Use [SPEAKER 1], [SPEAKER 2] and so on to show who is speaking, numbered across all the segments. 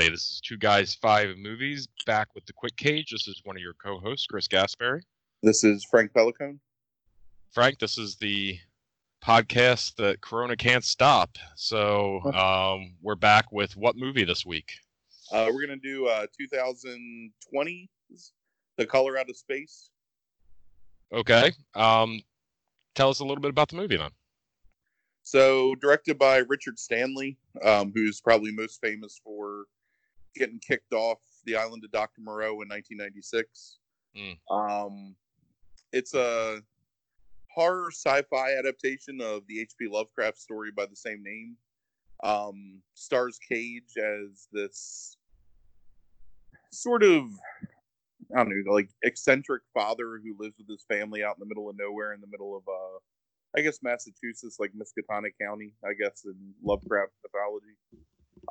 [SPEAKER 1] Everybody. This is Two Guys Five Movies back with the Quick Cage. This is one of your co-hosts, Chris Gasperry.
[SPEAKER 2] This is Frank Pelicone.
[SPEAKER 1] Frank, this is the podcast that Corona can't stop. So um, we're back with what movie this week?
[SPEAKER 2] Uh, we're gonna do uh, 2020, The Color Out of Space.
[SPEAKER 1] Okay. Um, tell us a little bit about the movie then.
[SPEAKER 2] So directed by Richard Stanley, um, who's probably most famous for getting kicked off the island of Dr. Moreau in 1996.
[SPEAKER 1] Mm.
[SPEAKER 2] Um, it's a horror sci-fi adaptation of the H.P. Lovecraft story by the same name. Um, stars Cage as this sort of I don't know, like eccentric father who lives with his family out in the middle of nowhere, in the middle of uh, I guess Massachusetts, like Miskatonic County, I guess in Lovecraft mythology.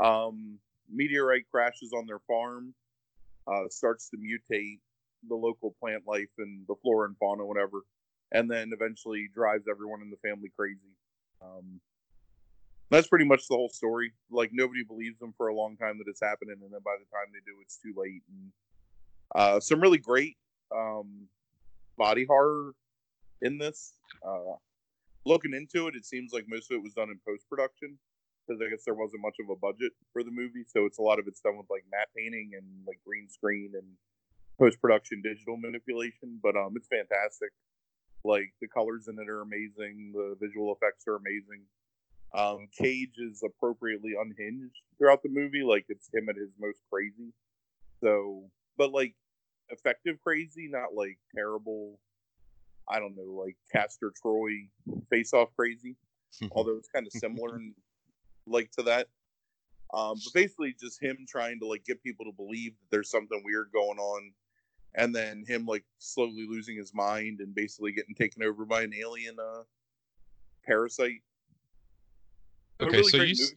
[SPEAKER 2] Um, meteorite crashes on their farm, uh, starts to mutate the local plant life and the flora and fauna, whatever, and then eventually drives everyone in the family crazy. Um, that's pretty much the whole story. Like nobody believes them for a long time that it's happening, and then by the time they do, it's too late. And uh, some really great um, body horror in this. Uh, looking into it, it seems like most of it was done in post production because I guess there wasn't much of a budget for the movie, so it's a lot of it's done with like matte painting and like green screen and post production digital manipulation. But um, it's fantastic. Like the colors in it are amazing. The visual effects are amazing. Um, Cage is appropriately unhinged throughout the movie. Like it's him at his most crazy. So, but like effective crazy, not like terrible. I don't know, like Castor Troy face off crazy. Although it's kind of similar and like to that. Um, but basically, just him trying to like get people to believe that there's something weird going on, and then him like slowly losing his mind and basically getting taken over by an alien uh, parasite.
[SPEAKER 1] Okay,
[SPEAKER 2] really
[SPEAKER 1] so you s-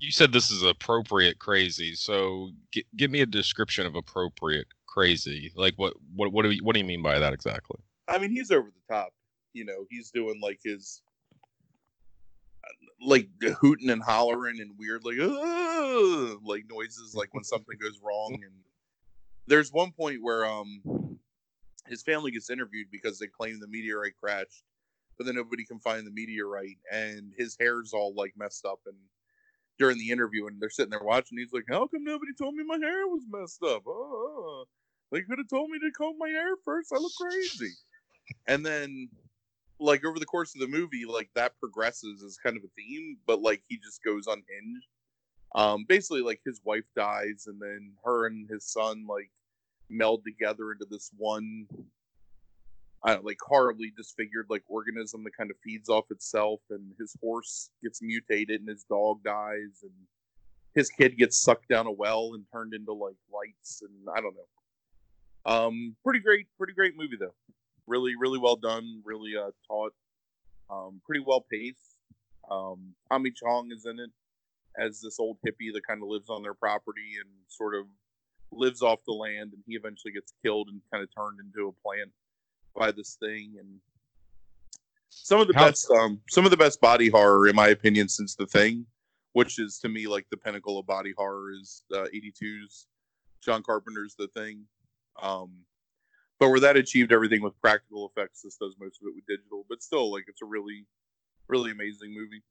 [SPEAKER 1] you said this is appropriate crazy. So g- give me a description of appropriate crazy. Like what what what do you, what do you mean by that exactly?
[SPEAKER 2] I mean, he's over the top. You know, he's doing like his like hooting and hollering and weird like like noises like when something goes wrong and there's one point where um his family gets interviewed because they claim the meteorite crashed but then nobody can find the meteorite and his hair's all like messed up and during the interview and they're sitting there watching he's like how come nobody told me my hair was messed up? Oh, they could have told me to comb my hair first. I look crazy. And then like over the course of the movie like that progresses as kind of a theme but like he just goes unhinged um basically like his wife dies and then her and his son like meld together into this one I don't like horribly disfigured like organism that kind of feeds off itself and his horse gets mutated and his dog dies and his kid gets sucked down a well and turned into like lights and I don't know. Um pretty great pretty great movie though really really well done really uh taught um pretty well paced. Um tommy chong is in it as this old hippie that kind of lives on their property and sort of lives off the land and he eventually gets killed and kind of turned into a plant by this thing and some of the
[SPEAKER 1] How-
[SPEAKER 2] best um some of the best body horror in my opinion since the thing which is to me like the pinnacle of body horror is uh, 82's john carpenter's the thing. Um but where that achieved everything with practical effects, this does most of it with digital. But still, like it's a really, really amazing movie.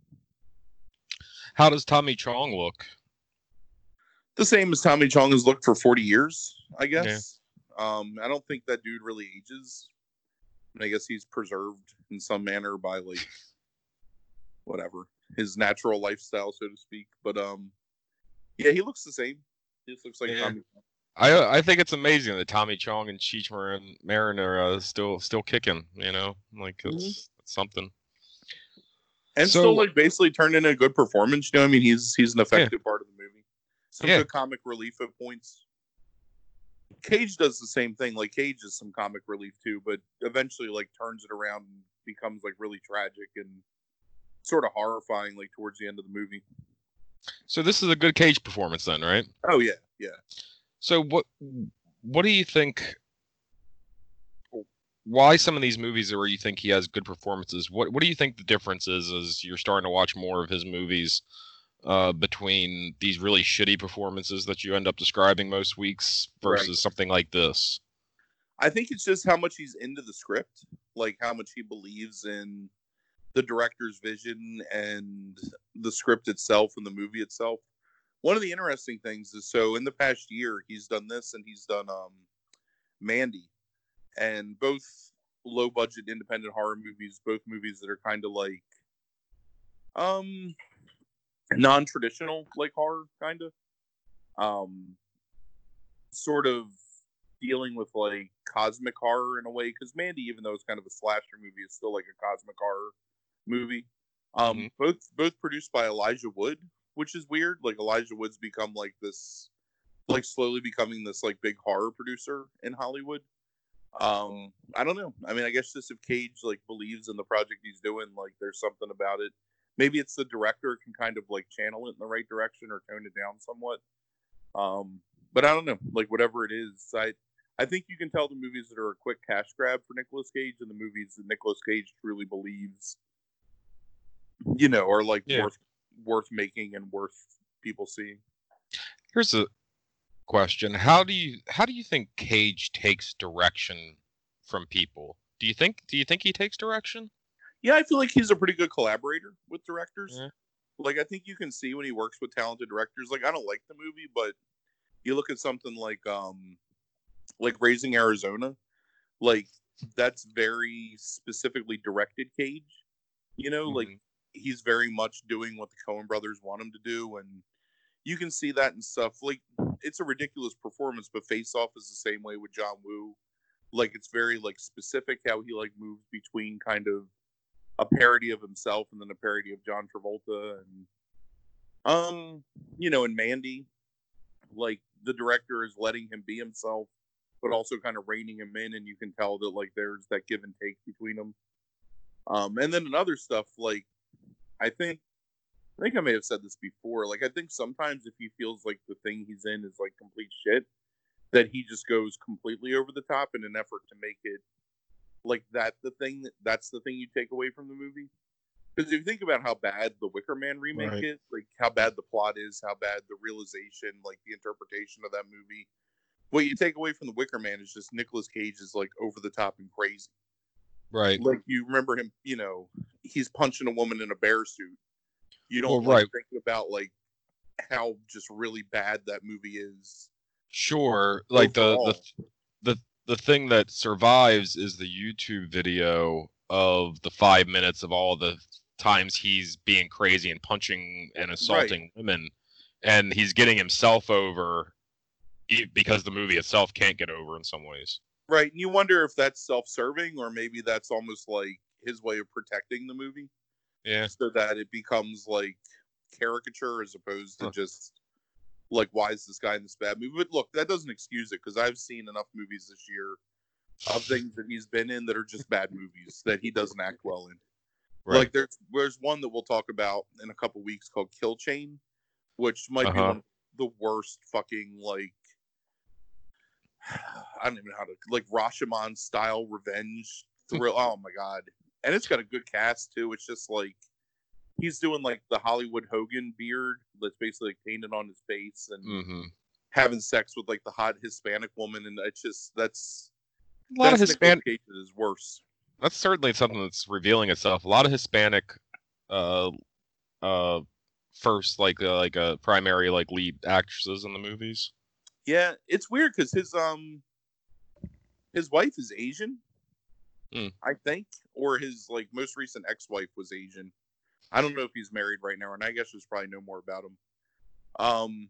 [SPEAKER 1] How does Tommy Chong look?
[SPEAKER 2] The same as Tommy Chong has looked for forty years, I guess. Um, I don't think that dude really ages. And I guess he's preserved in some manner by like whatever his natural lifestyle, so to speak. But um, yeah, he looks the same. He just looks like
[SPEAKER 1] Yeah.
[SPEAKER 2] Tommy.
[SPEAKER 1] I I think it's amazing that Tommy Chong and Cheech Marin, Marin are uh, still still kicking. You know, like it's,
[SPEAKER 2] Mhm.
[SPEAKER 1] it's something.
[SPEAKER 2] and
[SPEAKER 1] So-
[SPEAKER 2] still like basically turned in a good performance. You know, I mean, he's he's an effective part of the movie. Some
[SPEAKER 1] Yeah.
[SPEAKER 2] good comic relief at points. Cage does the same thing. Like Cage is some comic relief too, but eventually like turns it around and becomes like really tragic and sort of horrifying like towards the end of the movie.
[SPEAKER 1] So this is a good Cage performance then, right?
[SPEAKER 2] Oh yeah, yeah.
[SPEAKER 1] So what what do you think? Why some of these movies where you think he has good performances? What what do you think the difference is as you're starting to watch more of his movies uh, between these really shitty performances that you end up describing most weeks versus
[SPEAKER 2] Right.
[SPEAKER 1] something like this?
[SPEAKER 2] I think it's just how much he's into the script, like how much he believes in the director's vision and the script itself and the movie itself. One of the interesting things is so in the past year he's done this and he's done um Mandy and both low budget independent horror movies, both movies that are kind of like um non-traditional like horror kind of um sort of dealing with like cosmic horror in a way because Mandy, even though it's kind of a slasher movie, is still like a cosmic horror movie. Um,
[SPEAKER 1] Mhm.
[SPEAKER 2] both both produced by Elijah Wood, which is weird. Like Elijah Wood's become like this, like slowly becoming this like big horror producer in Hollywood. Um, I don't know. I mean, I guess just if Cage like believes in the project he's doing, like there's something about it. Maybe it's the director can kind of like channel it in the right direction or tone it down somewhat. Um, but I don't know. Like whatever it is, I I think you can tell the movies that are a quick cash grab for Nicolas Cage and the movies that Nicolas Cage truly believes, you know, are like
[SPEAKER 1] Yeah.
[SPEAKER 2] worth worth making and worth people seeing.
[SPEAKER 1] Here's a question: How do you how do you think Cage takes direction from people? Do you think do you think he takes direction?
[SPEAKER 2] Yeah, I feel like he's a pretty good collaborator with directors.
[SPEAKER 1] Yeah.
[SPEAKER 2] Like I think you can see when he works with talented directors. Like I don't like the movie, but you look at something like um like Raising Arizona, like that's very specifically directed Cage. You know, like
[SPEAKER 1] Mhm.
[SPEAKER 2] He's very much doing what the Coen brothers want him to do and you can see that and stuff. Like it's a ridiculous performance, but Face Off is the same way with John Woo. Like it's very like specific how he like moves between kind of a parody of himself and then a parody of John Travolta and um you know in Mandy like the director is letting him be himself but also kind of reining him in and you can tell that like there's that give and take between them um and then in other stuff like I think I think I may have said this before like I think sometimes if he feels like the thing he's in is like complete shit that he just goes completely over the top in an effort to make it like that the thing that that's the thing you take away from the movie because if you think about how bad the wicker man remake
[SPEAKER 1] Right.
[SPEAKER 2] is like how bad the plot is how bad the realization like the interpretation of that movie what you take away from the wicker man is just Nicolas cage is like over the top and crazy
[SPEAKER 1] Right.
[SPEAKER 2] like you remember him you know he's punching a woman in a bear suit you don't
[SPEAKER 1] Well,
[SPEAKER 2] like,
[SPEAKER 1] right.
[SPEAKER 2] think about like how just really bad that movie is
[SPEAKER 1] Sure. Like the, the the the thing that survives is the YouTube video of the five minutes of all the times he's being crazy and punching and assaulting women, and he's getting himself over because the movie itself can't get over in some ways.
[SPEAKER 2] Right, and you wonder if that's self-serving or maybe that's almost like his way of protecting the movie,
[SPEAKER 1] Yeah.
[SPEAKER 2] so that it becomes like caricature as opposed to
[SPEAKER 1] Huh.
[SPEAKER 2] just like why is this guy in this bad movie? But look, that doesn't excuse it because I've seen enough movies this year of things that he's been in that are just bad movies that he doesn't act well in.
[SPEAKER 1] Right.
[SPEAKER 2] Like there's there's one that we'll talk about in a couple weeks called Kill Chain, which might be
[SPEAKER 1] Uh-huh.
[SPEAKER 2] one of the worst fucking like I don't even know how to like Rashomon style revenge thrill. oh my god! And it's got a good cast too. It's just like he's doing like the Hollywood Hogan beard that's basically like, painted on his face and
[SPEAKER 1] hmm
[SPEAKER 2] having sex with like the hot Hispanic woman, and it's just that's
[SPEAKER 1] A lot of Hispanic.
[SPEAKER 2] Is worse.
[SPEAKER 1] That's certainly something that's revealing itself. A lot of Hispanic, uh, uh, first like uh, like a primary like lead actresses in the movies.
[SPEAKER 2] Yeah, it's weird because his um his wife is Asian,
[SPEAKER 1] Hmm.
[SPEAKER 2] I think, or his like most recent ex-wife was Asian. I don't know if he's married right now, and I guess there's probably no more about him. Um,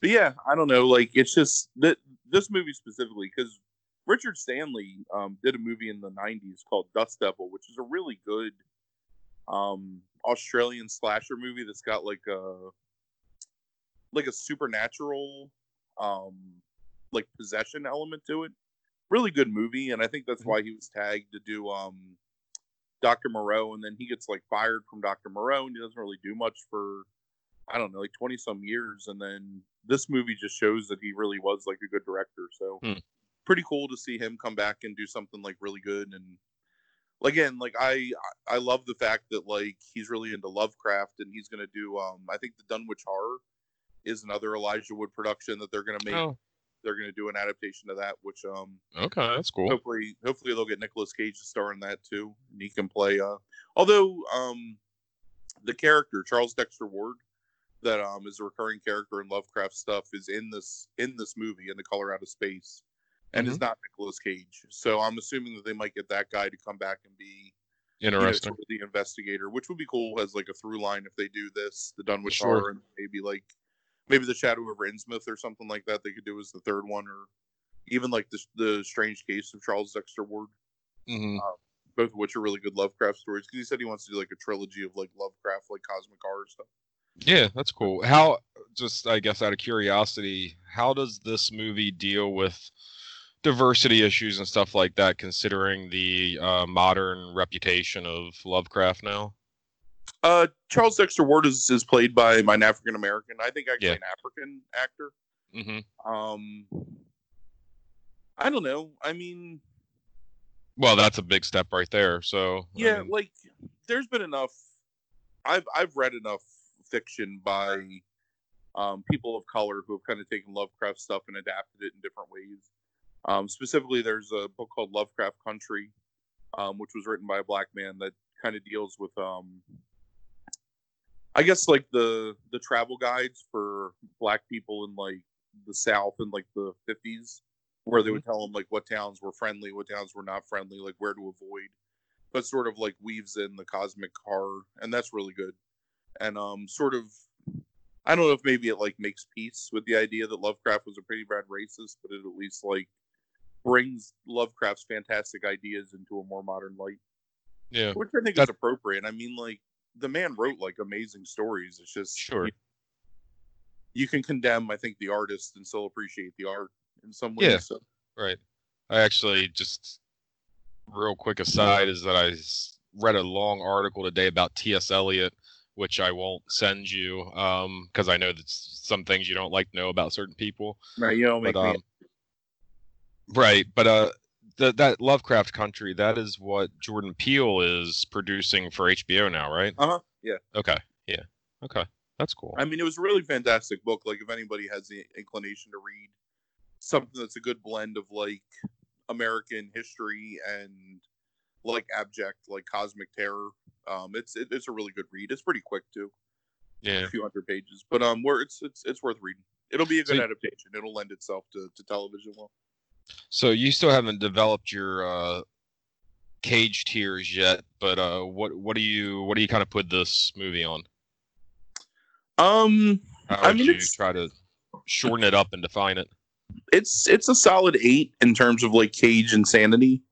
[SPEAKER 2] but yeah, I don't know. Like it's just that this movie specifically because Richard Stanley um, did a movie in the '90s called Dust Devil, which is a really good um, Australian slasher movie that's got like a like a supernatural um, like possession element to it. Really good movie, and I think that's why he was tagged to do um, Doctor Moreau, and then he gets like fired from Doctor Moreau, and he doesn't really do much for I don't know, like twenty some years, and then this movie just shows that he really was like a good director. So
[SPEAKER 1] Hmm.
[SPEAKER 2] pretty cool to see him come back and do something like really good and again like i i love the fact that like he's really into lovecraft and he's gonna do um i think the dunwich horror is another elijah wood production that they're gonna make
[SPEAKER 1] Oh,
[SPEAKER 2] they're gonna do an adaptation of that which um
[SPEAKER 1] okay, that's cool.
[SPEAKER 2] hopefully hopefully they'll get Nicolas Cage to star in that too and he can play uh although um the character Charles Dexter Ward that um is a recurring character in Lovecraft stuff is in this in this movie in the color out of space and is not Nicolas Cage so I'm assuming that they might get that guy to come back and be you know,
[SPEAKER 1] Interesting.
[SPEAKER 2] sort of the investigator which would be cool as like a through line if they do this the Dunwich
[SPEAKER 1] Sure.
[SPEAKER 2] horror and maybe like maybe the Shadow over Innsmouth or something like that they could do as the third one or even like the the strange case of Charles Dexter Ward,
[SPEAKER 1] hmm
[SPEAKER 2] both of which are really good Lovecraft stories. Because he said he wants to do like a trilogy of like Lovecraft, like cosmic horror stuff.
[SPEAKER 1] Yeah, that's cool. How, just I guess out of curiosity, how does this movie deal with diversity issues and stuff like that, considering the uh, modern reputation of Lovecraft now?
[SPEAKER 2] Uh, Charles Dexter Ward is, is played by an African American. I think actually
[SPEAKER 1] Yeah.
[SPEAKER 2] an African actor.
[SPEAKER 1] hmm
[SPEAKER 2] Um, I don't know. I mean,
[SPEAKER 1] Well, that's a big step right there. So I
[SPEAKER 2] yeah,
[SPEAKER 1] mean,
[SPEAKER 2] like there's been enough. I've I've read enough fiction by um, people of color who have kind of taken Lovecraft stuff and adapted it in different ways. Um, specifically, there's a book called Lovecraft Country, um, which was written by a black man that kind of deals with, um, I guess, like the the travel guides for black people in like the South in like the 50s, where they would tell them like what towns were friendly, what towns were not friendly, like where to avoid but sort of like weaves in the cosmic horror, and that's really good. And um, sort of, I don't know if maybe it like makes peace with the idea that Lovecraft was a pretty bad racist, but it at least like brings Lovecraft's fantastic ideas into a more modern light,
[SPEAKER 1] yeah,
[SPEAKER 2] which I think
[SPEAKER 1] That-
[SPEAKER 2] is appropriate. I mean, like the man wrote like amazing stories. It's just
[SPEAKER 1] Sure.
[SPEAKER 2] You, you can condemn, I think, the artist and still appreciate the art in some ways.
[SPEAKER 1] Yeah.
[SPEAKER 2] So,
[SPEAKER 1] right. I actually just real quick aside is that I read a long article today about T.S. Eliot, which I won't send you because I know that some things you don't like to know about certain people.
[SPEAKER 2] right, you know, make
[SPEAKER 1] But,
[SPEAKER 2] me
[SPEAKER 1] um, right, but uh, th- that Lovecraft Country, that is what Jordan Peele is producing for HBO now, right?
[SPEAKER 2] Uh-huh, yeah.
[SPEAKER 1] Okay. Yeah. Okay. That's cool.
[SPEAKER 2] I mean, it was a really fantastic book. Like, if anybody has the inclination to read something that's a good blend of like American history and like abject, like cosmic terror, um, it's it, it's a really good read. It's pretty quick too,
[SPEAKER 1] Yeah.
[SPEAKER 2] a few hundred pages, but um, where it's it's it's worth reading. It'll be a good
[SPEAKER 1] you-
[SPEAKER 2] adaptation. It'll lend itself to, to television well.
[SPEAKER 1] So you still haven't developed your uh, cage tiers yet, but uh, what what do you what do you kind of put this movie on?
[SPEAKER 2] Um,
[SPEAKER 1] How
[SPEAKER 2] I
[SPEAKER 1] would
[SPEAKER 2] mean,
[SPEAKER 1] you try to shorten it up and define it?
[SPEAKER 2] it's it's a solid eight in terms of like cage insanity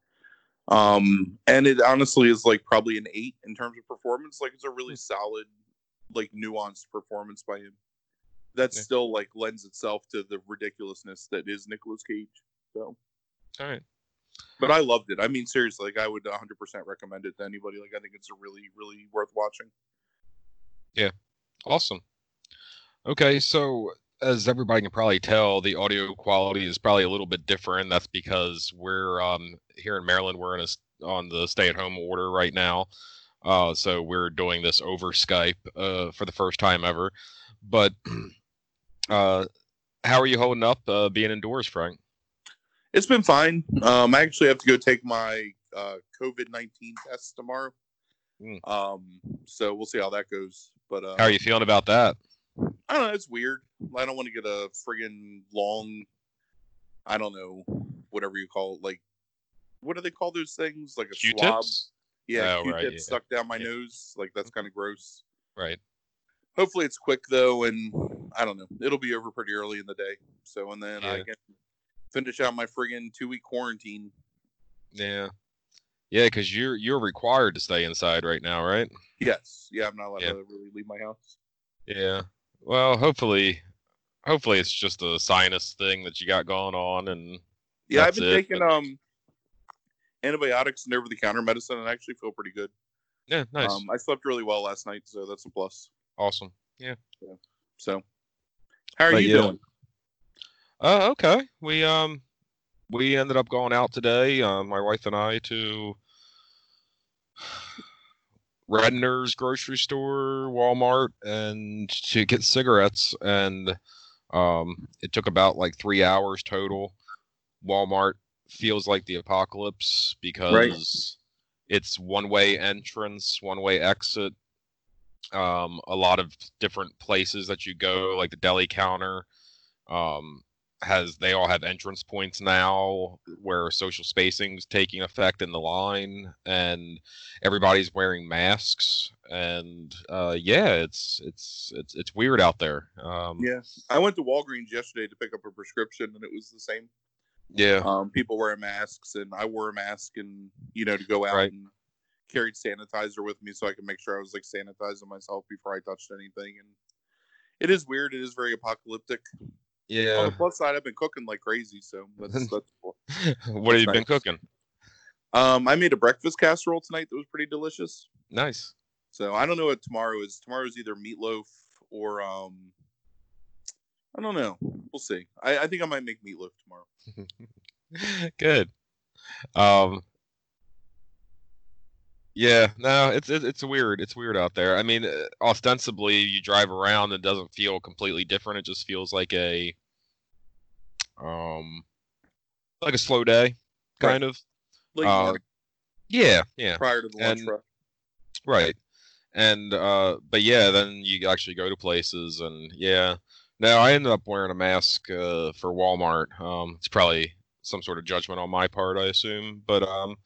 [SPEAKER 2] um and it honestly is like probably an eight in terms of performance like it's a really solid like nuanced performance by him that
[SPEAKER 1] Yeah.
[SPEAKER 2] still like lends itself to the ridiculousness that is Nicolas Cage so
[SPEAKER 1] All right.
[SPEAKER 2] but I loved it I mean seriously like I would 100% recommend it to anybody like I think it's a really really worth watching Yeah.
[SPEAKER 1] Awesome. Okay, so as everybody can probably tell, the audio quality is probably a little bit different. That's because we're um, here in Maryland. We're in a, on the stay-at-home order right now, uh, so we're doing this over Skype uh, for the first time ever. But uh, how are you holding up uh, being indoors, Frank?
[SPEAKER 2] It's been fine um I actually have to go take my uh COVID-19 test tomorrow
[SPEAKER 1] Mm.
[SPEAKER 2] um so we'll see how that goes but uh
[SPEAKER 1] How are you feeling about that?
[SPEAKER 2] I don't know. It's weird. I don't want to get a friggin' long, I don't know, whatever you call it. Like, what do they call those things? Like a swab? Yeah,
[SPEAKER 1] Oh,
[SPEAKER 2] Q-tip
[SPEAKER 1] right, yeah.
[SPEAKER 2] stuck down my
[SPEAKER 1] Yeah.
[SPEAKER 2] nose. Like that's kind of gross.
[SPEAKER 1] Right.
[SPEAKER 2] Hopefully it's quick though, and I don't know. It'll be over pretty early in the day. So and then I
[SPEAKER 1] Yeah.
[SPEAKER 2] Can finish out my friggin' two week quarantine.
[SPEAKER 1] Yeah. Yeah, because you're you're required to stay inside right now, right?
[SPEAKER 2] Yes, yeah, I'm not allowed
[SPEAKER 1] Yeah.
[SPEAKER 2] to really leave my house.
[SPEAKER 1] Yeah. Well, hopefully, hopefully it's just a sinus thing that you got going on, and
[SPEAKER 2] Yeah,
[SPEAKER 1] That's
[SPEAKER 2] I've been
[SPEAKER 1] it,
[SPEAKER 2] taking
[SPEAKER 1] but-
[SPEAKER 2] um antibiotics and over the counter medicine, and I actually feel pretty good.
[SPEAKER 1] yeah, nice,
[SPEAKER 2] Um, I slept really well last night, so that's a plus.
[SPEAKER 1] awesome. Yeah.
[SPEAKER 2] So, how are
[SPEAKER 1] But
[SPEAKER 2] you
[SPEAKER 1] yeah.
[SPEAKER 2] doing?
[SPEAKER 1] Uh, okay. We um, we ended up going out today. Uh, my wife and I to Redner's grocery store, Walmart, and to get cigarettes. And um, it took about like three hours total. Walmart feels like the apocalypse because it's one way entrance, one way exit. Um, a lot of different places that you go, like the deli counter. Um, has they all have entrance points now where social spacing is taking effect in the line and everybody's wearing masks and uh yeah it's it's it's it's weird out there um
[SPEAKER 2] Yeah, I went to Walgreens yesterday to pick up a prescription, and it was the same.
[SPEAKER 1] yeah
[SPEAKER 2] Um, people wearing masks, and I wore a mask, and you know, to go out
[SPEAKER 1] Right.
[SPEAKER 2] and carried sanitizer with me so I could make sure I was like sanitizing myself before I touched anything. And it is weird. It is very apocalyptic. On
[SPEAKER 1] yeah
[SPEAKER 2] the plus side, I've been cooking like crazy, so that's that's cool.
[SPEAKER 1] what have you been cooking
[SPEAKER 2] Um, I made a breakfast casserole tonight that was pretty delicious.
[SPEAKER 1] nice
[SPEAKER 2] So I don't know what tomorrow is. Tomorrow is either meatloaf or um, I don't know. We'll see. I, I think I might make meatloaf tomorrow.
[SPEAKER 1] good um yeah no it's it's weird it's weird out there. I mean uh, ostensibly you drive around and it doesn't feel completely different it just feels like a um like a slow day kind of.
[SPEAKER 2] Like
[SPEAKER 1] Uh, yeah yeah.
[SPEAKER 2] Prior to the lunch
[SPEAKER 1] and-
[SPEAKER 2] rush.
[SPEAKER 1] right. And uh but yeah then you actually go to places and yeah. No i ended up wearing a mask uh for walmart. Um it's probably some sort of judgment on my part i assume but um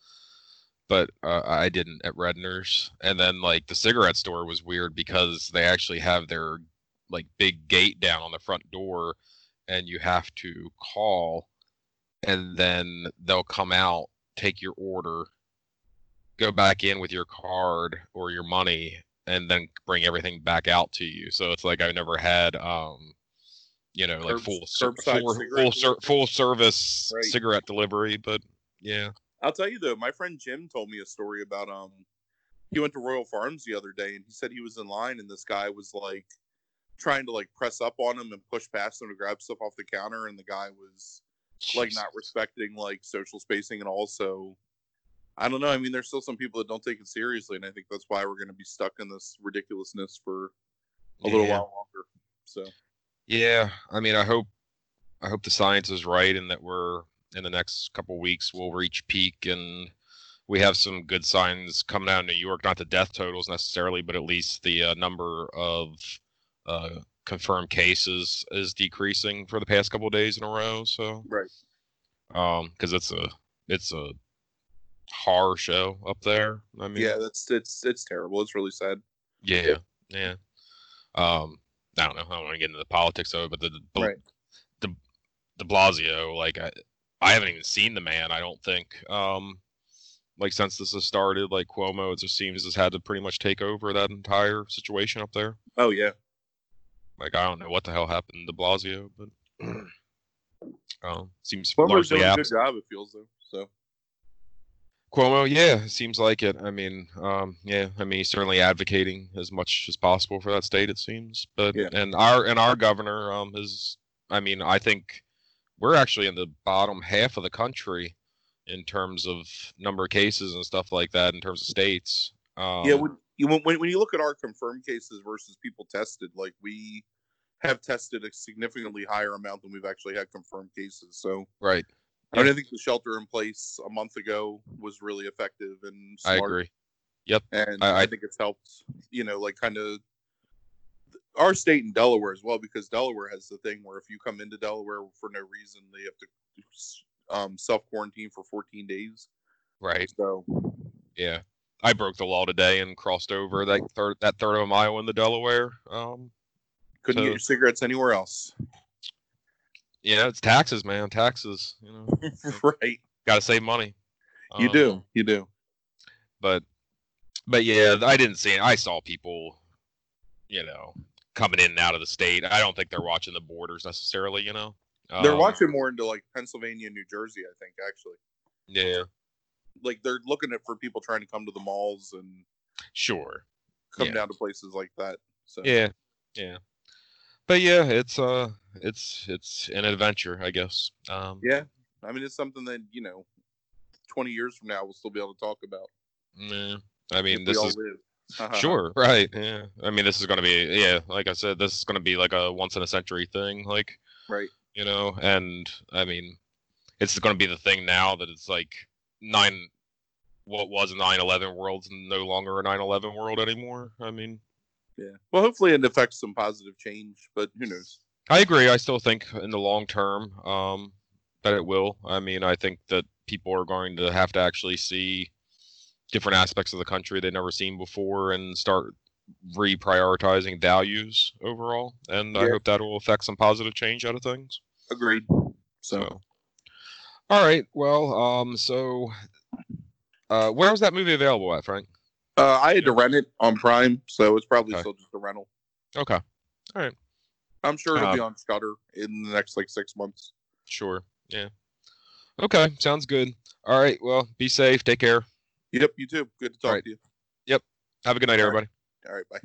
[SPEAKER 1] but uh, i didn't at redner's and then like the cigarette store was weird because they actually have their like big gate down on the front door and you have to call and then they'll come out take your order go back in with your card or your money and then bring everything back out to you. So it's like I've never had um you know like full full full, full service
[SPEAKER 2] Right.
[SPEAKER 1] cigarette delivery, but yeah.
[SPEAKER 2] I'll tell you though, my friend Jim told me a story about um he went to Royal Farms the other day and he said he was in line and this guy was like trying to like press up on him and push past him to grab stuff off the counter and the guy was like not respecting like social spacing and also I don't know. I mean, there's still some people that don't take it seriously, and I think that's why we're going to be stuck in this ridiculousness for a little while longer. So
[SPEAKER 1] Yeah, I mean, I hope, I hope the science is right, and that we're in the next couple weeks we'll reach peak, and we have some good signs coming out of New York. Not the death totals necessarily, but at least the uh, number of uh, confirmed cases is decreasing for the past couple of days in a row. So,
[SPEAKER 2] right,
[SPEAKER 1] um, because it's a, it's a horror show up there. I mean,
[SPEAKER 2] yeah, that's it's it's terrible. It's really sad.
[SPEAKER 1] yeah, yeah. Um, I don't know. I don't want to get into the politics of it, but the the,
[SPEAKER 2] Right.
[SPEAKER 1] the De Blasio, like I, I haven't even seen the man. I don't think. Um, like since this has started, like Cuomo, it just seems has had to pretty much take over that entire situation up there.
[SPEAKER 2] Oh yeah,
[SPEAKER 1] Like I don't know what the hell happened to Blasio, but um, seems
[SPEAKER 2] Cuomo's
[SPEAKER 1] largely
[SPEAKER 2] doing a good job. It feels though. So
[SPEAKER 1] Cuomo, yeah, seems like it. I mean, um, yeah, I mean, he's certainly advocating as much as possible for that state. It seems, but
[SPEAKER 2] Yeah.
[SPEAKER 1] and our and our governor um is, I mean, I think we're actually in the bottom half of the country in terms of number of cases and stuff like that in terms of states. Um,
[SPEAKER 2] yeah, when you when, when you look at our confirmed cases versus people tested, like we have tested a significantly higher amount than we've actually had confirmed cases. So
[SPEAKER 1] right.
[SPEAKER 2] I mean, I think the shelter in place a month ago was really effective and
[SPEAKER 1] I
[SPEAKER 2] smart.
[SPEAKER 1] agree.
[SPEAKER 2] and
[SPEAKER 1] I-
[SPEAKER 2] I,
[SPEAKER 1] I-
[SPEAKER 2] think it's helped. You know, like kind of our state and Delaware as well, because Delaware has the thing where if you come into Delaware for no reason, they have to um, self quarantine for 14 days.
[SPEAKER 1] Right.
[SPEAKER 2] So
[SPEAKER 1] Yeah. I broke the law today and crossed over that third that third of a mile into Delaware. Um,
[SPEAKER 2] couldn't
[SPEAKER 1] So-
[SPEAKER 2] get your cigarettes anywhere else.
[SPEAKER 1] Yeah, it's taxes, man. Taxes. You know,
[SPEAKER 2] right.
[SPEAKER 1] got to save money.
[SPEAKER 2] You
[SPEAKER 1] Um,
[SPEAKER 2] do. You do.
[SPEAKER 1] but but yeah, I didn't see it. I saw people, you know, coming in and out of the state. I don't think they're watching the borders necessarily. You know,
[SPEAKER 2] They're
[SPEAKER 1] Um,
[SPEAKER 2] watching more into like Pennsylvania, New Jersey. I think actually,
[SPEAKER 1] Yeah,
[SPEAKER 2] like they're looking at for people trying to come to the malls and
[SPEAKER 1] sure.
[SPEAKER 2] come
[SPEAKER 1] Yeah.
[SPEAKER 2] down to places like that. So
[SPEAKER 1] Yeah, yeah. But yeah, it's uh, it's it's an adventure, I guess. Um,
[SPEAKER 2] yeah. I mean, it's something that you know, twenty years from now, we'll still be able to talk about.
[SPEAKER 1] yeah. I mean, this is
[SPEAKER 2] live.
[SPEAKER 1] Sure, right? Yeah. I mean, this is gonna be yeah, like I said, this is gonna be like a once in a century thing, like
[SPEAKER 2] right.
[SPEAKER 1] you know. And I mean, it's gonna be the thing now that it's like nine. What was a 9/11 world's no longer a 9/11 world anymore. I mean,
[SPEAKER 2] Yeah. Well, hopefully it affects some positive change, but who knows?
[SPEAKER 1] I agree. I still think in the long term um, that it will. I mean, I think that people are going to have to actually see different aspects of the country they've never seen before and start reprioritizing values overall. And I hope that will affect some positive change out of things.
[SPEAKER 2] Agreed. So,
[SPEAKER 1] So, all right. Well, um, so uh, where was that movie available at, Frank?
[SPEAKER 2] uh, I had to rent it on Prime, so it's probably
[SPEAKER 1] Okay.
[SPEAKER 2] still just a rental.
[SPEAKER 1] Okay. All right.
[SPEAKER 2] I'm sure it'll be
[SPEAKER 1] Um,
[SPEAKER 2] on Shudder in the next like six months.
[SPEAKER 1] Sure. Yeah. Okay. Sounds good. All right. Well, be safe. Take care.
[SPEAKER 2] Yep, you too. Good to talk
[SPEAKER 1] Alright.
[SPEAKER 2] to you. Yep.
[SPEAKER 1] Have a good night,
[SPEAKER 2] All right.
[SPEAKER 1] everybody.
[SPEAKER 2] All right, bye.